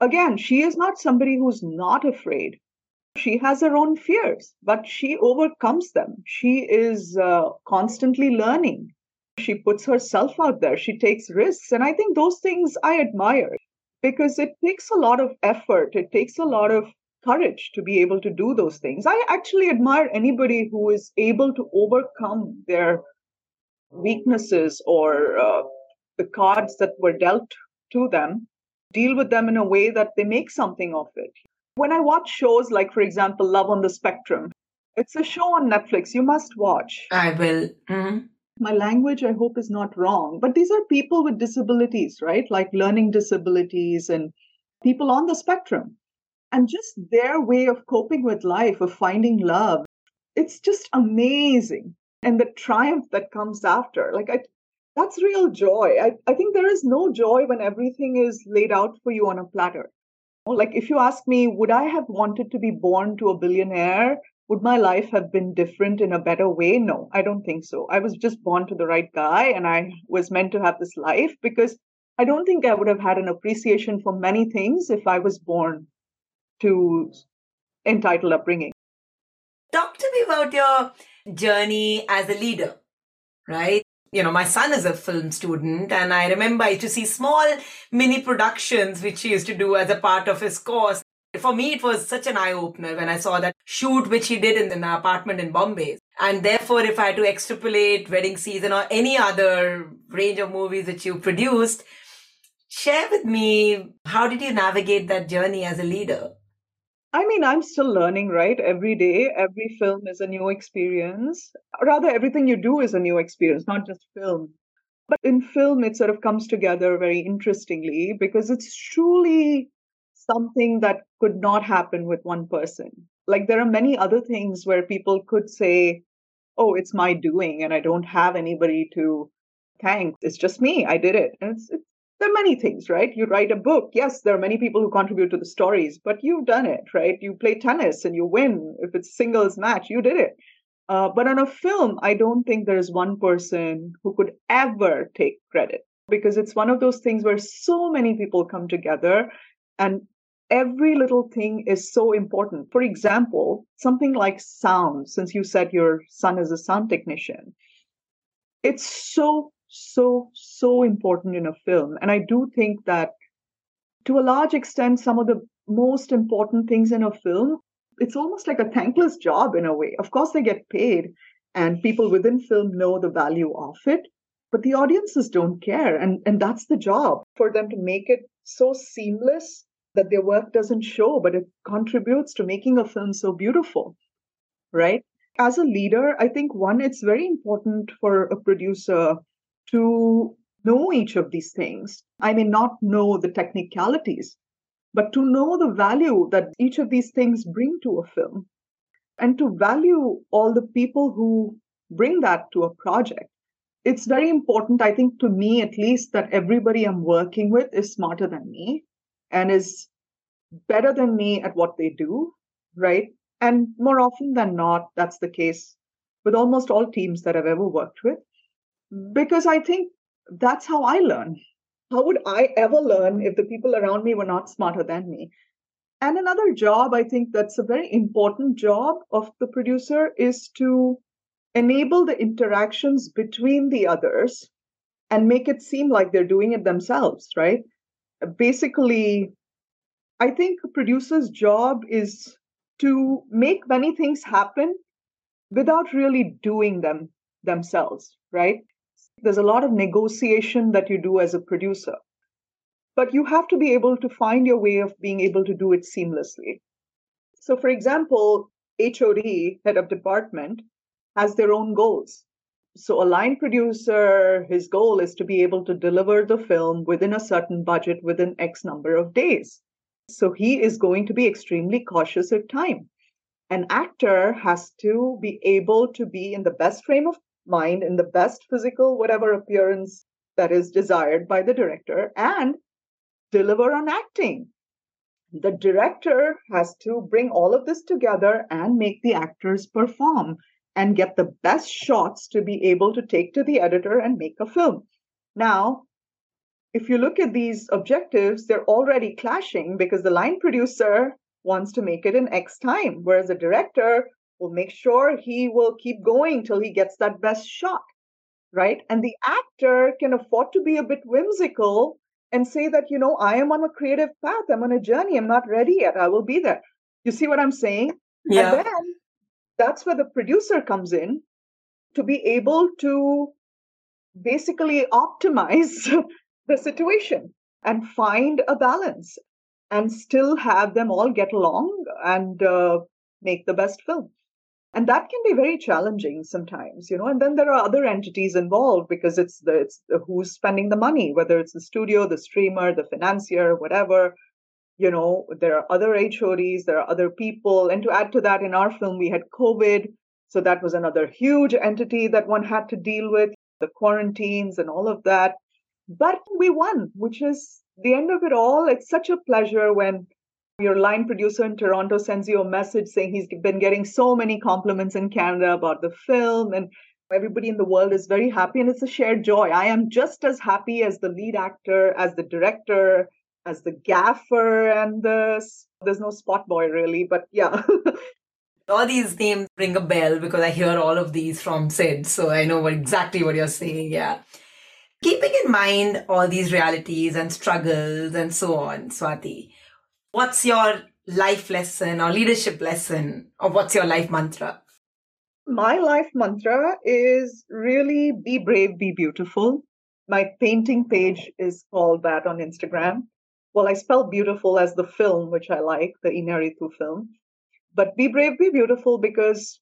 Again, she is not somebody who's not afraid. She has her own fears, but she overcomes them. She is uh, constantly learning. She puts herself out there. She takes risks. And I think those things I admire because it takes a lot of effort. It takes a lot of courage to be able to do those things. I actually admire anybody who is able to overcome their weaknesses or uh, the cards that were dealt to them, deal with them in a way that they make something of it. When I watch shows like, for example, Love on the Spectrum, it's a show on Netflix you must watch.
I will. Mm-hmm.
My language, I hope, is not wrong, but these are people with disabilities, right? Like learning disabilities and people on the spectrum and just their way of coping with life, of finding love. It's just amazing. And the triumph that comes after, like, I, that's real joy. I, I think there is no joy when everything is laid out for you on a platter. Like, if you ask me, would I have wanted to be born to a billionaire? Would my life have been different in a better way? No, I don't think so. I was just born to the right guy and I was meant to have this life because I don't think I would have had an appreciation for many things if I was born to entitled upbringing.
Talk to me about your journey as a leader, right? You know, my son is a film student, and I remember I used to see small mini productions which he used to do as a part of his course. For me, it was such an eye opener when I saw that shoot which he did in an apartment in Bombay. And therefore, if I had to extrapolate Wedding Season or any other range of movies that you produced, share with me how did you navigate that journey as a leader?
I mean, I'm still learning, right? Every day, every film is a new experience. Rather, everything you do is a new experience, not just film. But in film, it sort of comes together very interestingly because it's truly something that could not happen with one person. Like, there are many other things where people could say, Oh, it's my doing, and I don't have anybody to thank. It's just me. I did it. And it's, there are many things, right? You write a book. Yes, there are many people who contribute to the stories, but you've done it, right? You play tennis and you win. If it's singles match, you did it. Uh, but on a film, I don't think there is one person who could ever take credit because it's one of those things where so many people come together and every little thing is so important. For example, something like sound, since you said your son is a sound technician, it's so so, so important in a film. And I do think that to a large extent, some of the most important things in a film, it's almost like a thankless job in a way. Of course, they get paid, and people within film know the value of it, but the audiences don't care. And, and that's the job for them to make it so seamless that their work doesn't show, but it contributes to making a film so beautiful, right? As a leader, I think one, it's very important for a producer to know each of these things. I may not know the technicalities, but to know the value that each of these things bring to a film and to value all the people who bring that to a project. It's very important, I think, to me at least, that everybody I'm working with is smarter than me and is better than me at what they do, right? And more often than not, that's the case with almost all teams that I've ever worked with because I think that's how I learn. How would I ever learn if the people around me were not smarter than me? And another job, I think that's a very important job of the producer is to enable the interactions between the others and make it seem like they're doing it themselves, right? Basically, I think a producer's job is to make many things happen without really doing them themselves, right? There's a lot of negotiation that you do as a producer. But you have to be able to find your way of being able to do it seamlessly. So, for example, HOD, head of department, has their own goals. So, a line producer, his goal is to be able to deliver the film within a certain budget within X number of days. So, he is going to be extremely cautious of time. An actor has to be able to be in the best frame of mind, in the best physical, whatever appearance that is desired by the director, and deliver on acting the director has to bring all of this together and make the actors perform and get the best shots to be able to take to the editor and make a film. Now, if you look at these objectives, they're already clashing because the line producer wants to make it in X time, whereas the director will make sure he will keep going till he gets that best shot, right? And the actor can afford to be a bit whimsical and say that, you know, I am on a creative path, I'm on a journey, I'm not ready yet, I will be there. You see what I'm saying?
Yeah.
And then that's where the producer comes in to be able to basically optimize the situation and find a balance and still have them all get along and uh, make the best film and that can be very challenging sometimes you know and then there are other entities involved because it's the it's the, who's spending the money whether it's the studio the streamer the financier whatever. You know there are other hods there are other people and to add to that in our film we had covid so that was another huge entity that one had to deal with the quarantines and all of that. But we won which is the end of it all it's such a pleasure when your line producer in Toronto sends you a message saying he's been getting so many compliments in Canada about the film and everybody in the world is very happy and it's a shared joy. I am just as happy as the lead actor, as the director, as the gaffer and the there's no spot boy really, but yeah.
all these names ring a bell because I hear all of these from Sid, so I know what, exactly what you're saying. Yeah. Keeping in mind all these realities and struggles and so on, Swati, What's your life lesson or leadership lesson, or what's your life mantra?
My life mantra is really be brave, be beautiful. My painting page is called that on Instagram. Well, I spell beautiful as the film, which I like, the Iñárritu film. But be brave, be beautiful because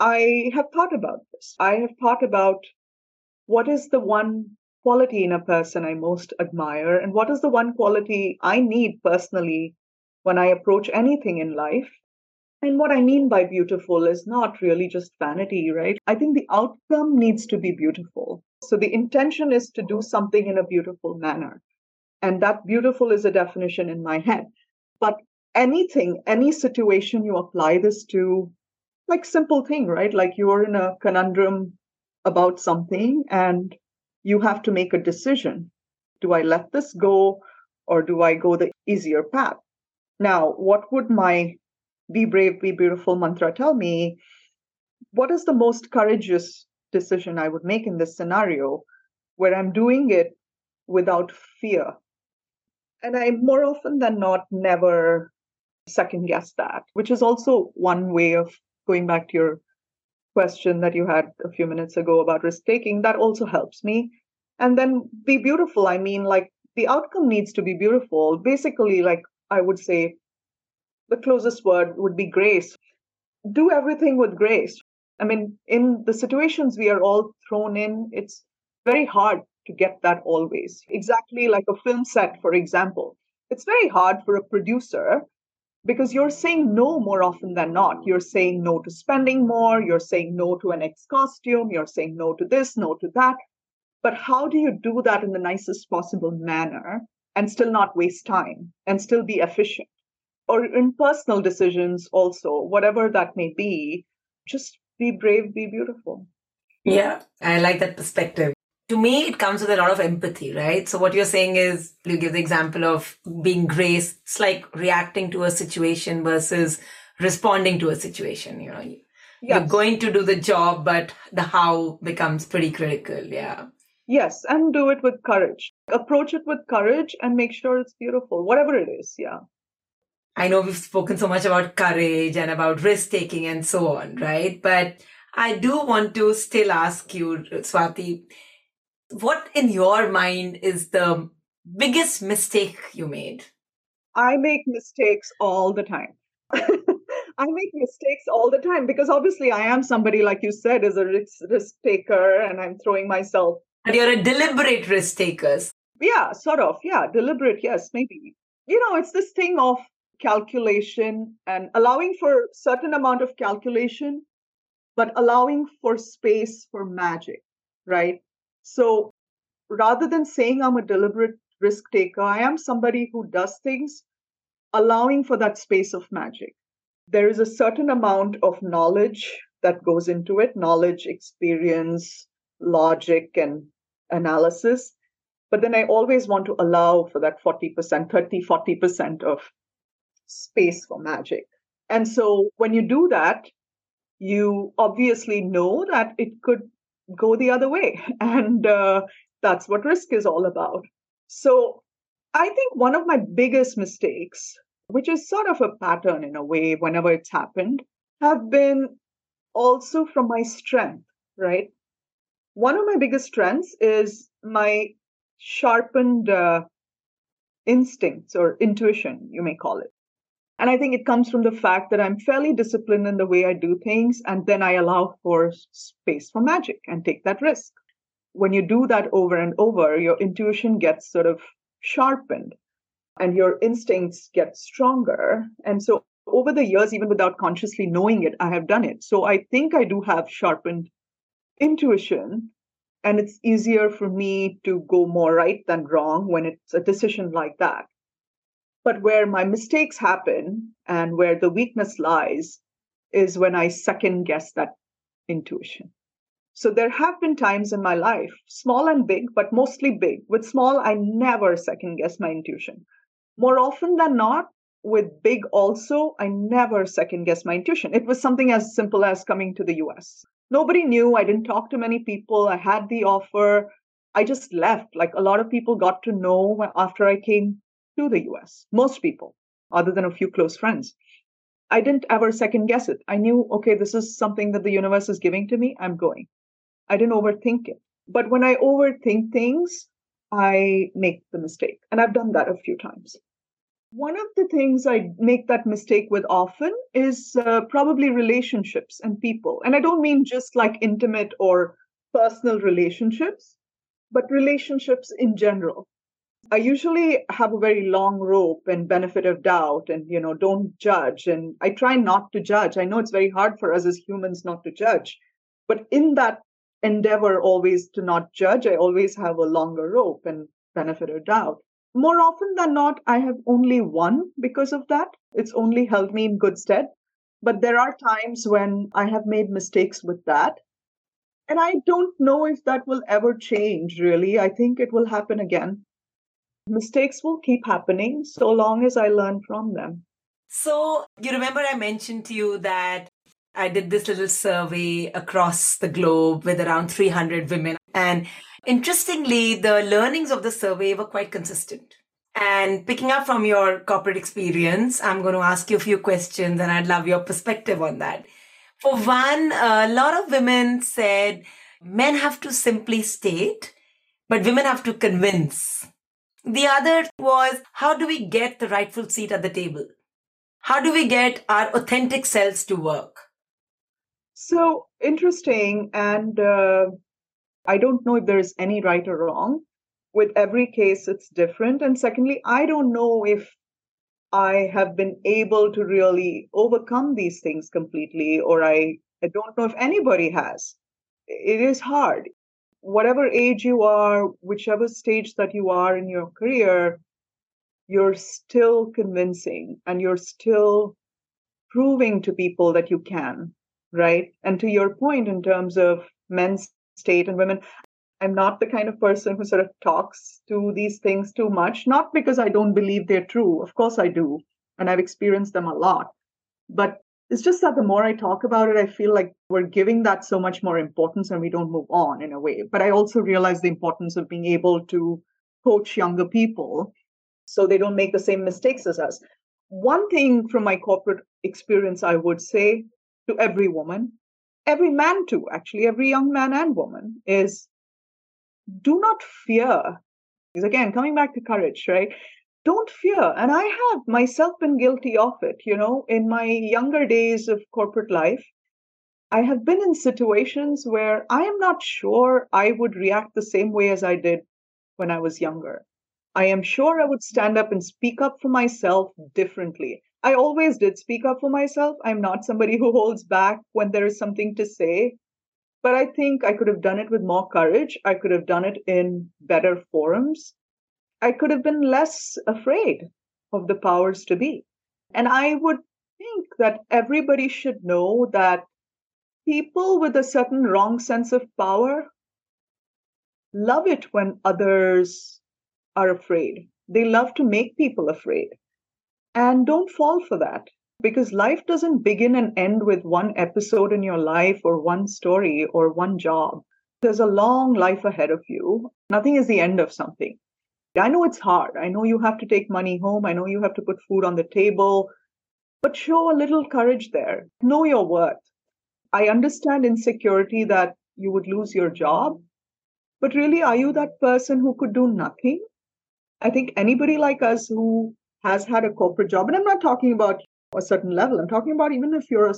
I have thought about this. I have thought about what is the one quality in a person I most admire? And what is the one quality I need personally when I approach anything in life? And what I mean by beautiful is not really just vanity, right? I think the outcome needs to be beautiful. So the intention is to do something in a beautiful manner. And that beautiful is a definition in my head. But anything, any situation you apply this to, like simple thing, right? Like you're in a conundrum about something and you have to make a decision. Do I let this go or do I go the easier path? Now, what would my be brave, be beautiful mantra tell me? What is the most courageous decision I would make in this scenario where I'm doing it without fear? And I more often than not never second guess that, which is also one way of going back to your question that you had a few minutes ago about risk taking, that also helps me. And then be beautiful. I mean, like the outcome needs to be beautiful. Basically, like I would say, the closest word would be grace. Do everything with grace. I mean, in the situations we are all thrown in, it's very hard to get that always. Exactly like a film set, for example. It's very hard for a producer because you're saying no more often than not. You're saying no to spending more, you're saying no to an ex costume, you're saying no to this, no to that. But how do you do that in the nicest possible manner and still not waste time and still be efficient? Or in personal decisions, also, whatever that may be, just be brave, be beautiful.
Yeah, I like that perspective to me, it comes with a lot of empathy, right? So what you're saying is you give the example of being grace. It's like reacting to a situation versus responding to a situation, you know. Yes. You're going to do the job, but the how becomes pretty critical. Yeah.
Yes, and do it with courage. Approach it with courage and make sure it's beautiful, whatever it is. Yeah.
I know we've spoken so much about courage and about risk taking and so on, right? But I do want to still ask you, Swati, what in your mind is the biggest mistake you made?
I make mistakes all the time. I make mistakes all the time because obviously I am somebody, like you said, is a risk, risk taker and I'm throwing myself.
But you're a deliberate risk taker.
Yeah, sort of. Yeah, deliberate. Yes, maybe. You know, it's this thing of calculation and allowing for certain amount of calculation, but allowing for space for magic, right? So rather than saying I'm a deliberate risk taker, I am somebody who does things allowing for that space of magic. There is a certain amount of knowledge that goes into it knowledge, experience, logic, and analysis. But then I always want to allow for that 40%, 30, 40% of space for magic. And so when you do that, you obviously know that it could go the other way. And uh, that's what risk is all about. So I think one of my biggest mistakes, which is sort of a pattern in a way whenever it's happened, have been also from my strength, right? One of my biggest strengths is my sharpened uh, instincts or intuition, you may call it. And I think it comes from the fact that I'm fairly disciplined in the way I do things, and then I allow for space for magic and take that risk. When you do that over and over, your intuition gets sort of sharpened and your instincts get stronger. And so over the years, even without consciously knowing it, I have done it. So I think I do have sharpened intuition. And it's easier for me to go more right than wrong when it's a decision like that. But where my mistakes happen and where the weakness lies is when I second guess that intuition. So there have been times in my life, small and big, but mostly big. With small, I never second guess my intuition. More often than not, with big also, I never second guess my intuition. It was something as simple as coming to the US. Nobody knew. I didn't talk to many people. I had the offer. I just left. Like a lot of people got to know after I came to the US. Most people, other than a few close friends. I didn't ever second guess it. I knew, okay, this is something that the universe is giving to me. I'm going. I didn't overthink it. But when I overthink things, I make the mistake. And I've done that a few times. One of the things I make that mistake with often is uh, probably relationships and people. And I don't mean just like intimate or personal relationships, but relationships in general. I usually have a very long rope and benefit of doubt and, you know, don't judge. And I try not to judge. I know it's very hard for us as humans not to judge. But in that endeavor always to not judge, I always have a longer rope and benefit of doubt. More often than not, I have only won because of that. It's only held me in good stead. But there are times when I have made mistakes with that. And I don't know if that will ever change, really. I think it will happen again mistakes will keep happening so long as I learn from them.
So, you remember I mentioned to you that I did this little survey across the globe with around 300 women. And interestingly, the learnings of the survey were quite consistent. And picking up from your corporate experience, I'm going to ask you a few questions and I'd love your perspective on that. For one, a lot of women said men have to simply state, but women have to convince. The other was how do we get the rightful seat at the table? How do we get our authentic selves to work?
So interesting. And uh, I don't know if there is any right or wrong. With every case, it's different. And secondly, I don't know if I have been able to really overcome these things completely, or I, I don't know if anybody has. It is hard whatever age you are, whichever stage that you are in your career, you're still convincing and you're still proving to people that you can, right? And to your point in terms of men's state and women, I'm not the kind of person who sort of talks to these things too much, not because I don't believe they're true. Of course I do. And I've experienced them a lot. But it's just that the more I talk about it, I feel like we're giving that so much more importance and we don't move on in a way. But I also realize the importance of being able to coach younger people so they don't make the same mistakes as us. One thing from my corporate experience, I would say to every woman, every man too, actually, every young man and woman, is do not fear. Because again, coming back to courage, right? Don't fear. And I have myself been guilty of it. You know, in my younger days of corporate life, I have been in situations where I am not sure I would react the same way as I did when I was younger. I am sure I would stand up and speak up for myself differently. I always did speak up for myself. I'm not somebody who holds back when there is something to say. But I think I could have done it with more courage. I could have done it in better forums. I could have been less afraid of the powers to be. And I would think that everybody should know that people with a certain wrong sense of power love it when others are afraid. They love to make people afraid. And don't fall for that because life doesn't begin and end with one episode in your life or one story or one job. There's a long life ahead of you. Nothing is the end of something. I know it's hard. I know you have to take money home. I know you have to put food on the table, but show a little courage there. Know your worth. I understand insecurity that you would lose your job, but really, are you that person who could do nothing? I think anybody like us who has had a corporate job, and I'm not talking about a certain level, I'm talking about even if you're a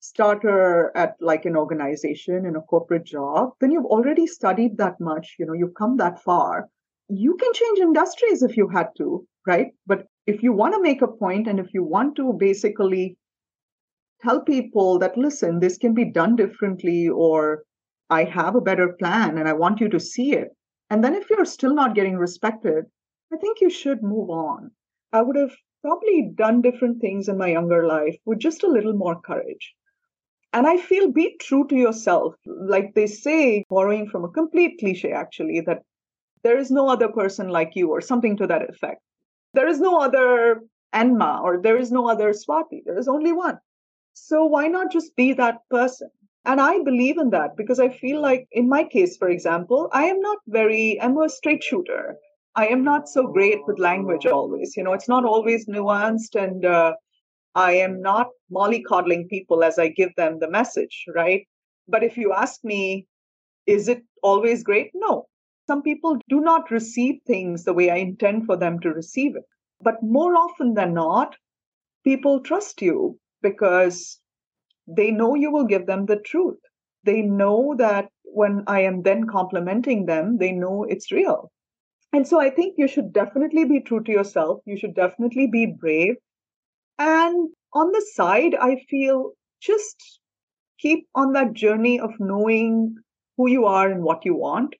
starter at like an organization in a corporate job, then you've already studied that much, you know, you've come that far. You can change industries if you had to, right? But if you want to make a point and if you want to basically tell people that, listen, this can be done differently, or I have a better plan and I want you to see it. And then if you're still not getting respected, I think you should move on. I would have probably done different things in my younger life with just a little more courage. And I feel be true to yourself. Like they say, borrowing from a complete cliche, actually, that there is no other person like you, or something to that effect. There is no other Enma, or there is no other Swati. There is only one. So why not just be that person? And I believe in that because I feel like, in my case, for example, I am not very, I'm a straight shooter. I am not so great with language always. You know, it's not always nuanced, and uh, I am not mollycoddling people as I give them the message, right? But if you ask me, is it always great? No. Some people do not receive things the way I intend for them to receive it. But more often than not, people trust you because they know you will give them the truth. They know that when I am then complimenting them, they know it's real. And so I think you should definitely be true to yourself. You should definitely be brave. And on the side, I feel just keep on that journey of knowing who you are and what you want.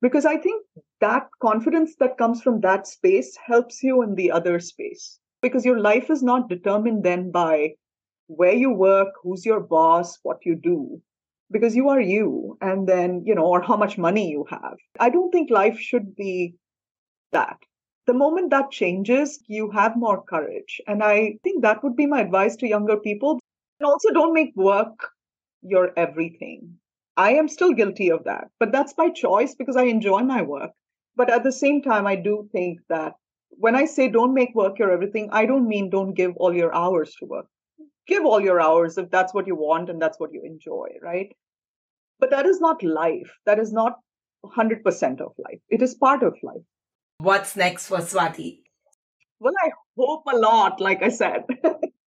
Because I think that confidence that comes from that space helps you in the other space. Because your life is not determined then by where you work, who's your boss, what you do because you are you and then you know or how much money you have i don't think life should be that. The moment that changes, you have more courage. And I think that would be my advice to younger people. And also, don't make work your everything. I am still guilty of that, but that's by choice because I enjoy my work. But at the same time, I do think that when I say don't make work your everything, I don't mean don't give all your hours to work. Give all your hours if that's what you want and that's what you enjoy, right? But that is not life. That is not 100% of life. It is part of life.
What's next for Swati?
Well, I hope a lot, like I said.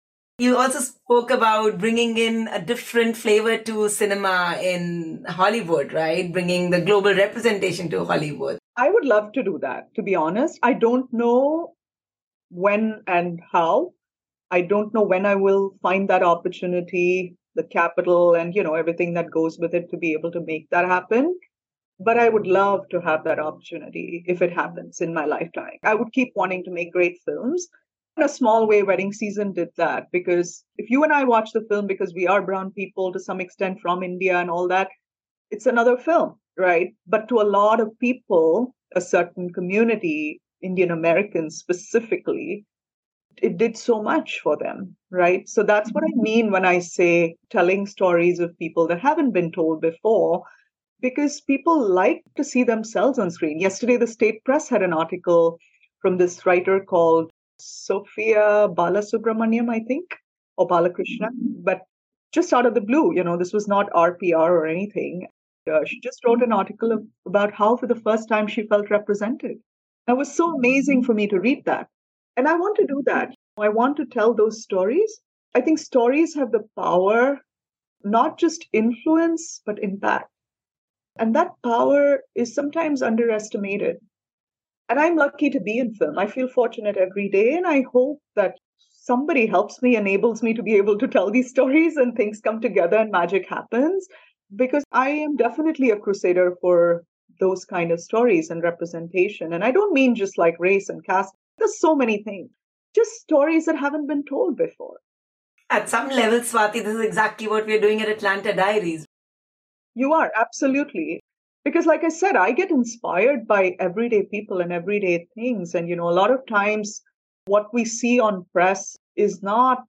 you also spoke about bringing in a different flavor to cinema in Hollywood, right? Bringing the global representation to Hollywood.
I would love to do that, to be honest. I don't know when and how. I don't know when I will find that opportunity, the capital, and you know everything that goes with it to be able to make that happen but I would love to have that opportunity if it happens in my lifetime. I would keep wanting to make great films. In a small way, Wedding Season did that because if you and I watch the film because we are brown people to some extent from India and all that, it's another film, right? But to a lot of people, a certain community, Indian Americans specifically, it did so much for them, right? So that's what I mm-hmm. mean when I say telling stories of people that haven't been told before because people like to see themselves on screen. Yesterday, the state press had an article from this writer called Sophia Balasubramaniam, I think, or Balakrishna, mm-hmm. but just out of the blue, you know, this was not RPR or anything. Uh, she just wrote an mm-hmm. article of, about how, for the first time, she felt represented. It was so amazing mm-hmm. for me to read that And I want to do that. I want to tell those stories. I think stories have the power not just influence, but impact. And that power is sometimes underestimated. And I'm lucky to be in film. I feel fortunate every day. And I hope that somebody helps me, enables me to be able to tell these stories and things come together and magic happens. Because I am definitely a crusader for those kind of stories and representation. And I don't mean just like race and caste, there's so many things, just stories that haven't been told before.
At some level, Swati, this is exactly what we're doing at Atlanta Diaries.
You are, absolutely. Because, like I said, I get inspired by everyday people and everyday things. And, you know, a lot of times what we see on press is not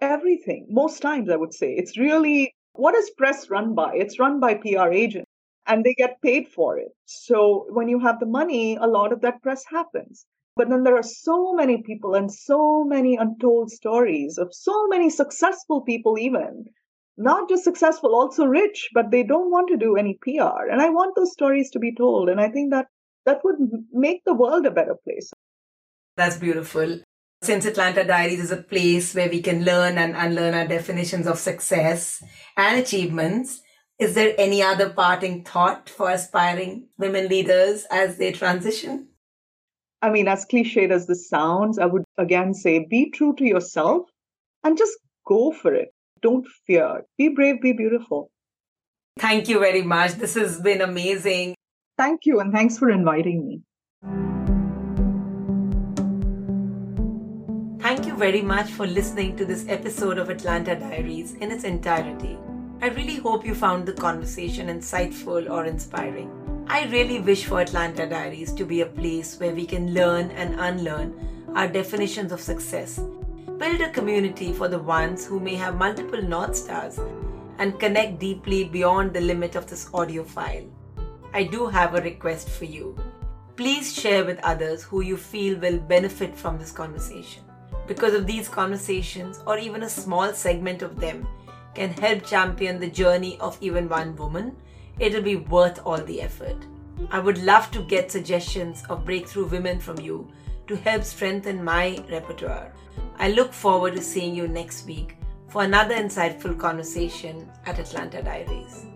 everything. Most times, I would say. It's really what is press run by? It's run by PR agents and they get paid for it. So when you have the money, a lot of that press happens. But then there are so many people and so many untold stories of so many successful people, even not just successful, also rich, but they don't want to do any PR. And I want those stories to be told. And I think that that would make the world a better place.
That's beautiful. Since Atlanta Diaries is a place where we can learn and unlearn our definitions of success and achievements, is there any other parting thought for aspiring women leaders as they transition?
I mean, as cliched as this sounds, I would again say be true to yourself and just go for it. Don't fear. Be brave, be beautiful.
Thank you very much. This has been amazing.
Thank you, and thanks for inviting me.
Thank you very much for listening to this episode of Atlanta Diaries in its entirety. I really hope you found the conversation insightful or inspiring. I really wish for Atlanta Diaries to be a place where we can learn and unlearn our definitions of success, build a community for the ones who may have multiple North Stars, and connect deeply beyond the limit of this audio file. I do have a request for you. Please share with others who you feel will benefit from this conversation. Because of these conversations, or even a small segment of them, can help champion the journey of even one woman it'll be worth all the effort. I would love to get suggestions of breakthrough women from you to help strengthen my repertoire. I look forward to seeing you next week for another insightful conversation at Atlanta Diaries.